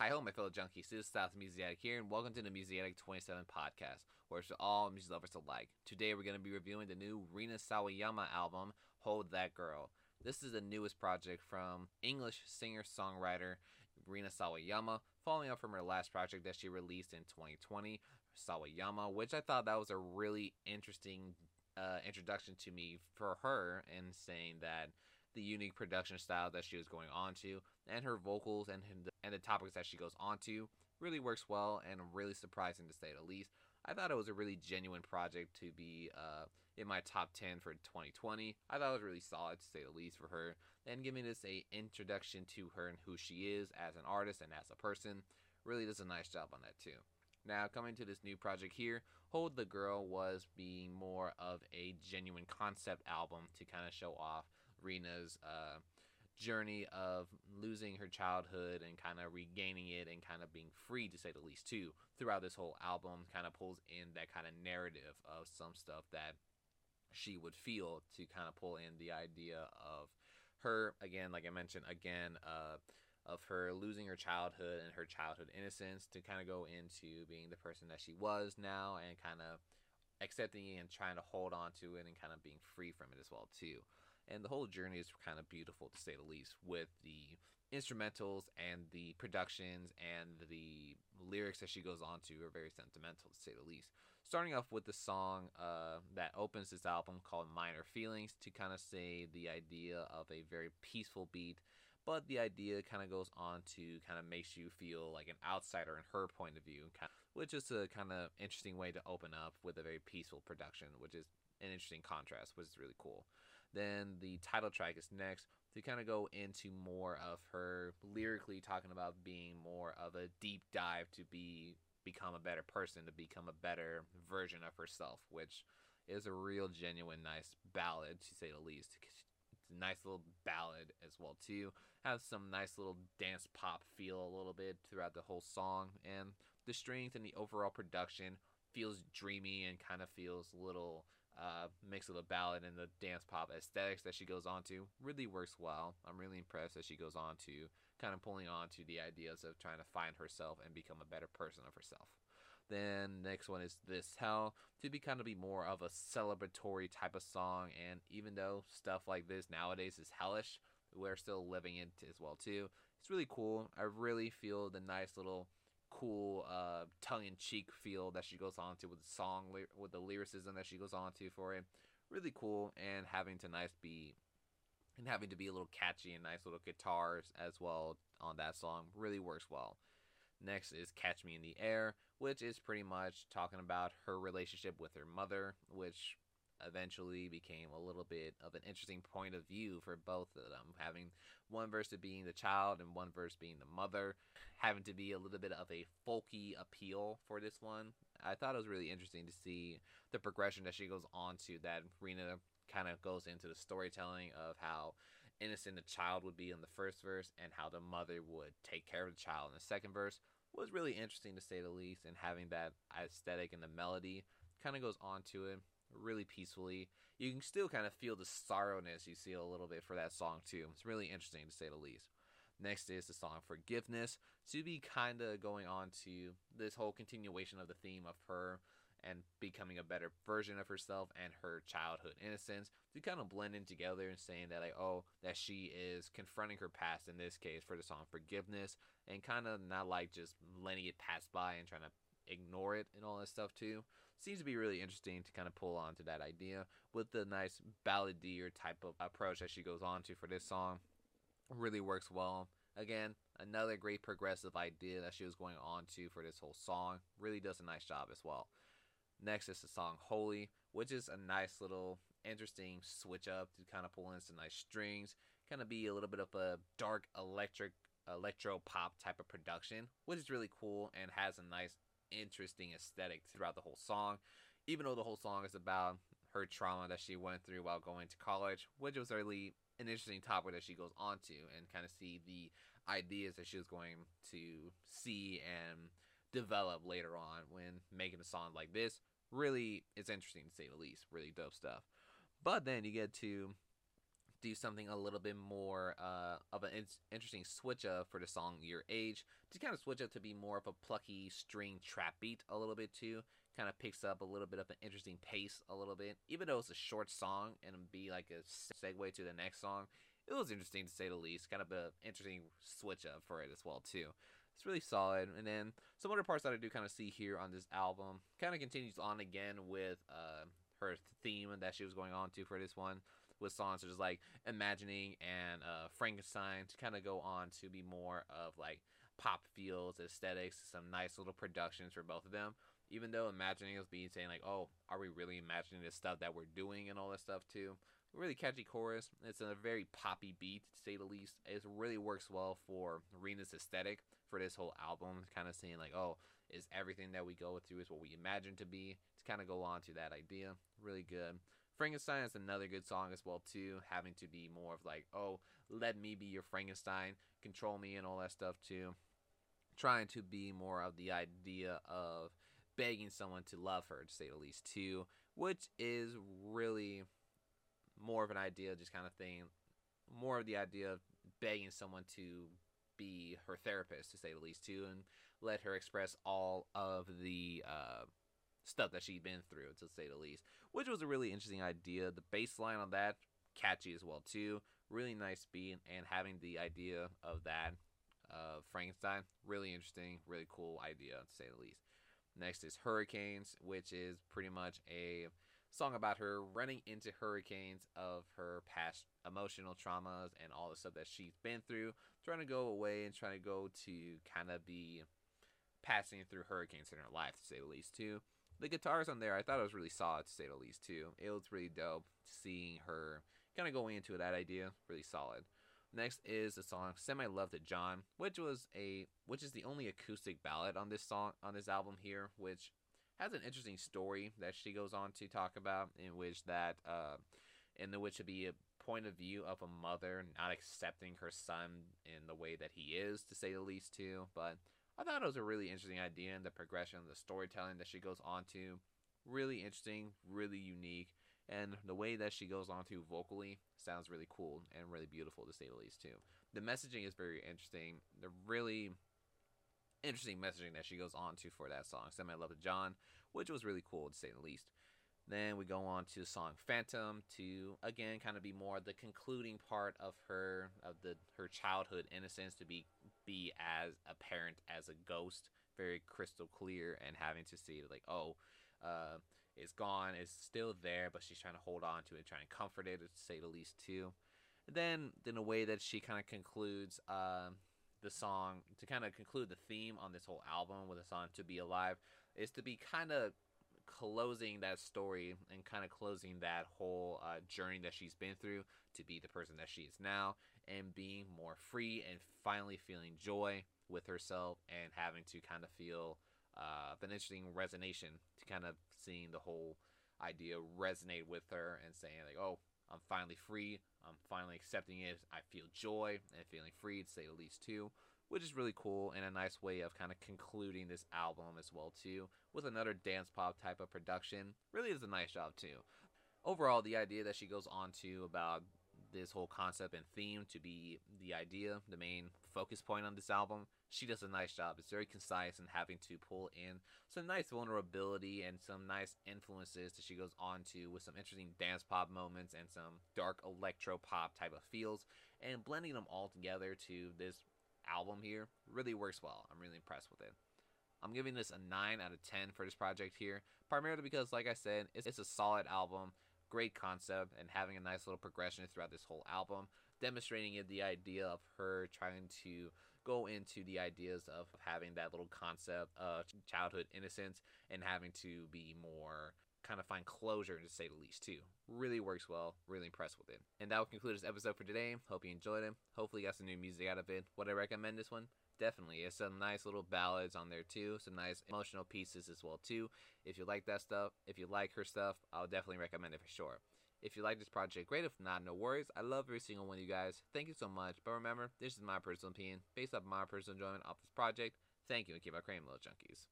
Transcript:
Hi ho, my fellow junkies. This is Music Addict here, and welcome to the Music Addict 27 podcast, where it's all music lovers alike. Today, we're going to be reviewing the new Rina Sawayama album, Hold That Girl. This is the newest project from English singer-songwriter Rina Sawayama, following up from her last project that she released in 2020, Sawayama, which I thought that was a really interesting uh, introduction to me for her, and saying that the unique production style that she was going on to, and her vocals and and the topics that she goes on to really works well and really surprising to say the least. I thought it was a really genuine project to be uh, in my top 10 for 2020. I thought it was really solid to say the least for her. And giving us a introduction to her and who she is as an artist and as a person really does a nice job on that too. Now, coming to this new project here, Hold the Girl was being more of a genuine concept album to kind of show off Rina's uh, journey of losing her childhood and kind of regaining it and kind of being free, to say the least, too. Throughout this whole album, kind of pulls in that kind of narrative of some stuff that she would feel to kind of pull in the idea of her, again, like I mentioned, again, uh, of her losing her childhood and her childhood innocence to kind of go into being the person that she was now and kind of accepting it and trying to hold on to it and kind of being free from it as well too and the whole journey is kind of beautiful to say the least with the instrumentals and the productions and the lyrics that she goes on to are very sentimental to say the least. Starting off with the song uh, that opens this album called minor feelings to kind of say the idea of a very peaceful beat. But the idea kind of goes on to kind of makes you feel like an outsider in her point of view which is a kind of interesting way to open up with a very peaceful production which is an interesting contrast which is really cool then the title track is next to kind of go into more of her lyrically talking about being more of a deep dive to be become a better person, to become a better version of herself, which is a real genuine nice ballad to say the least. It's a nice little ballad as well too. Has some nice little dance pop feel a little bit throughout the whole song and the strings and the overall production feels dreamy and kind of feels little uh, mix of the ballad and the dance pop aesthetics that she goes on to really works well. I'm really impressed that she goes on to kind of pulling on to the ideas of trying to find herself and become a better person of herself. Then next one is This Hell to be kind of be more of a celebratory type of song. And even though stuff like this nowadays is hellish, we're still living it as well too. It's really cool. I really feel the nice little cool uh, tongue-in-cheek feel that she goes on to with the song with the lyricism that she goes on to for it. Really cool and having to nice be and having to be a little catchy and nice little guitars as well on that song really works well. Next is catch me in the air which is pretty much talking about her relationship with her mother which eventually became a little bit of an interesting point of view for both of them having one verse of being the child and one verse being the mother having to be a little bit of a folky appeal for this one. I thought it was really interesting to see the progression that she goes on to that rina kind of goes into the storytelling of how innocent the child would be in the first verse and how the mother would take care of the child in the second verse was really interesting to say the least and having that aesthetic and the melody kind of goes on to it really peacefully. You can still kind of feel the sorrowness you see a little bit for that song too. It's really interesting to say the least. Next is the song Forgiveness to be kind of going on to this whole continuation of the theme of her and becoming a better version of herself and her childhood innocence to kind of blend in together and saying that like oh that she is confronting her past in this case for the song forgiveness and kind of not like just letting it pass by and trying to ignore it and all that stuff too seems to be really interesting to kind of pull on to that idea with the nice balladeer type of approach that she goes on to for this song. Really works well. Again, another great progressive idea that she was going on to for this whole song. Really does a nice job as well. Next is the song Holy, which is a nice little interesting switch up to kind of pull in some nice strings, kind of be a little bit of a dark electric electro pop type of production, which is really cool and has a nice interesting aesthetic throughout the whole song. Even though the whole song is about her trauma that she went through while going to college, which was really an interesting topic that she goes on to and kind of see the ideas that she was going to see and develop later on when making a song like this. Really, it's interesting to say the least. Really dope stuff. But then you get to do something a little bit more uh, of an in- interesting switch up for the song Your Age to kind of switch up to be more of a plucky string trap beat a little bit too. Kind of picks up a little bit of an interesting pace a little bit, even though it's a short song and be like a segue to the next song. It was interesting to say the least. Kind of an interesting switch up for it as well too. It's really solid. And then some other parts that I do kind of see here on this album kind of continues on again with uh, her theme that she was going on to for this one with songs such as like Imagining and uh, Frankenstein to kind of go on to be more of like pop feels, aesthetics, some nice little productions for both of them. Even though Imagining was being saying like, oh, are we really imagining the stuff that we're doing and all that stuff too? Really catchy chorus. It's a very poppy beat to say the least. It really works well for Rina's aesthetic for this whole album. Kind of saying like, oh, is everything that we go through is what we imagine to be? To kind of go on to that idea. Really good. Frankenstein is another good song as well too, having to be more of like, oh, let me be your Frankenstein, control me and all that stuff too. Trying to be more of the idea of begging someone to love her, to say the least too, which is really more of an idea, just kind of thing, more of the idea of begging someone to be her therapist, to say the least too, and let her express all of the uh, stuff that she'd been through, to say the least, which was a really interesting idea. The bass line on that, catchy as well too. Really nice beat, and having the idea of that uh, Frankenstein, really interesting, really cool idea to say the least. Next is Hurricanes, which is pretty much a song about her running into hurricanes of her past emotional traumas and all the stuff that she's been through, trying to go away and trying to go to kind of be passing through hurricanes in her life, to say the least, too the guitars on there, I thought it was really solid to say the least too. It was really dope seeing her kind of going into that idea, really solid. Next is the song "Send My Love to John," which was a which is the only acoustic ballad on this song on this album here, which has an interesting story that she goes on to talk about, in which that uh, in the which would be a point of view of a mother not accepting her son in the way that he is, to say the least too. But I thought it was a really interesting idea and the progression the storytelling that she goes on to. Really interesting, really unique, and the way that she goes on to vocally sounds really cool and really beautiful to say the least too. The messaging is very interesting. The really interesting messaging that she goes on to for that song, Send My Love to John, which was really cool to say the least. Then we go on to the song Phantom to again kind of be more the concluding part of her of the her childhood innocence to be be as apparent as a ghost, very crystal clear and having to see like oh, uh, it's gone, it's still there, but she's trying to hold on to it, trying to comfort it, to say the least too. And then in a way that she kind of concludes uh, the song to kind of conclude the theme on this whole album with the song "To Be Alive" is to be kind of closing that story and kind of closing that whole uh, journey that she's been through to be the person that she is now and being more free and finally feeling joy with herself and having to kind of feel uh, an interesting resonation to kind of seeing the whole idea resonate with her and saying like oh i'm finally free. I'm finally accepting it. I feel joy and feeling free to say the least too which is really cool and a nice way of kind of concluding this album as well too with another dance pop type of production. Really is a nice job too. Overall the idea that she goes on to about this whole concept and theme to be the idea the main focus point on this album she does a nice job it's very concise and having to pull in some nice vulnerability and some nice influences that she goes on to with some interesting dance pop moments and some dark electro pop type of feels and blending them all together to this album here really works well. I'm really impressed with it. I'm giving this a 9 out of 10 for this project here, primarily because, like I said, it's, it's a solid album, great concept, and having a nice little progression throughout this whole album, demonstrating the idea of her trying to go into the ideas of having that little concept of childhood innocence and having to be more kind of find closure to say the least too. Really works well. Really impressed with it. And that will conclude this episode for today. Hope you enjoyed it. Hopefully you got some new music out of it. Would I recommend this one? Definitely. It's some nice little ballads on there too. Some nice emotional pieces as well too. If you like that stuff, if you like her stuff, I'll definitely recommend it for sure. If you like this project, great. If not, no worries. I love every single one of you guys. Thank you so much. But remember, this is my personal opinion, based off my personal enjoyment of this project. Thank you and keep on creating little junkies.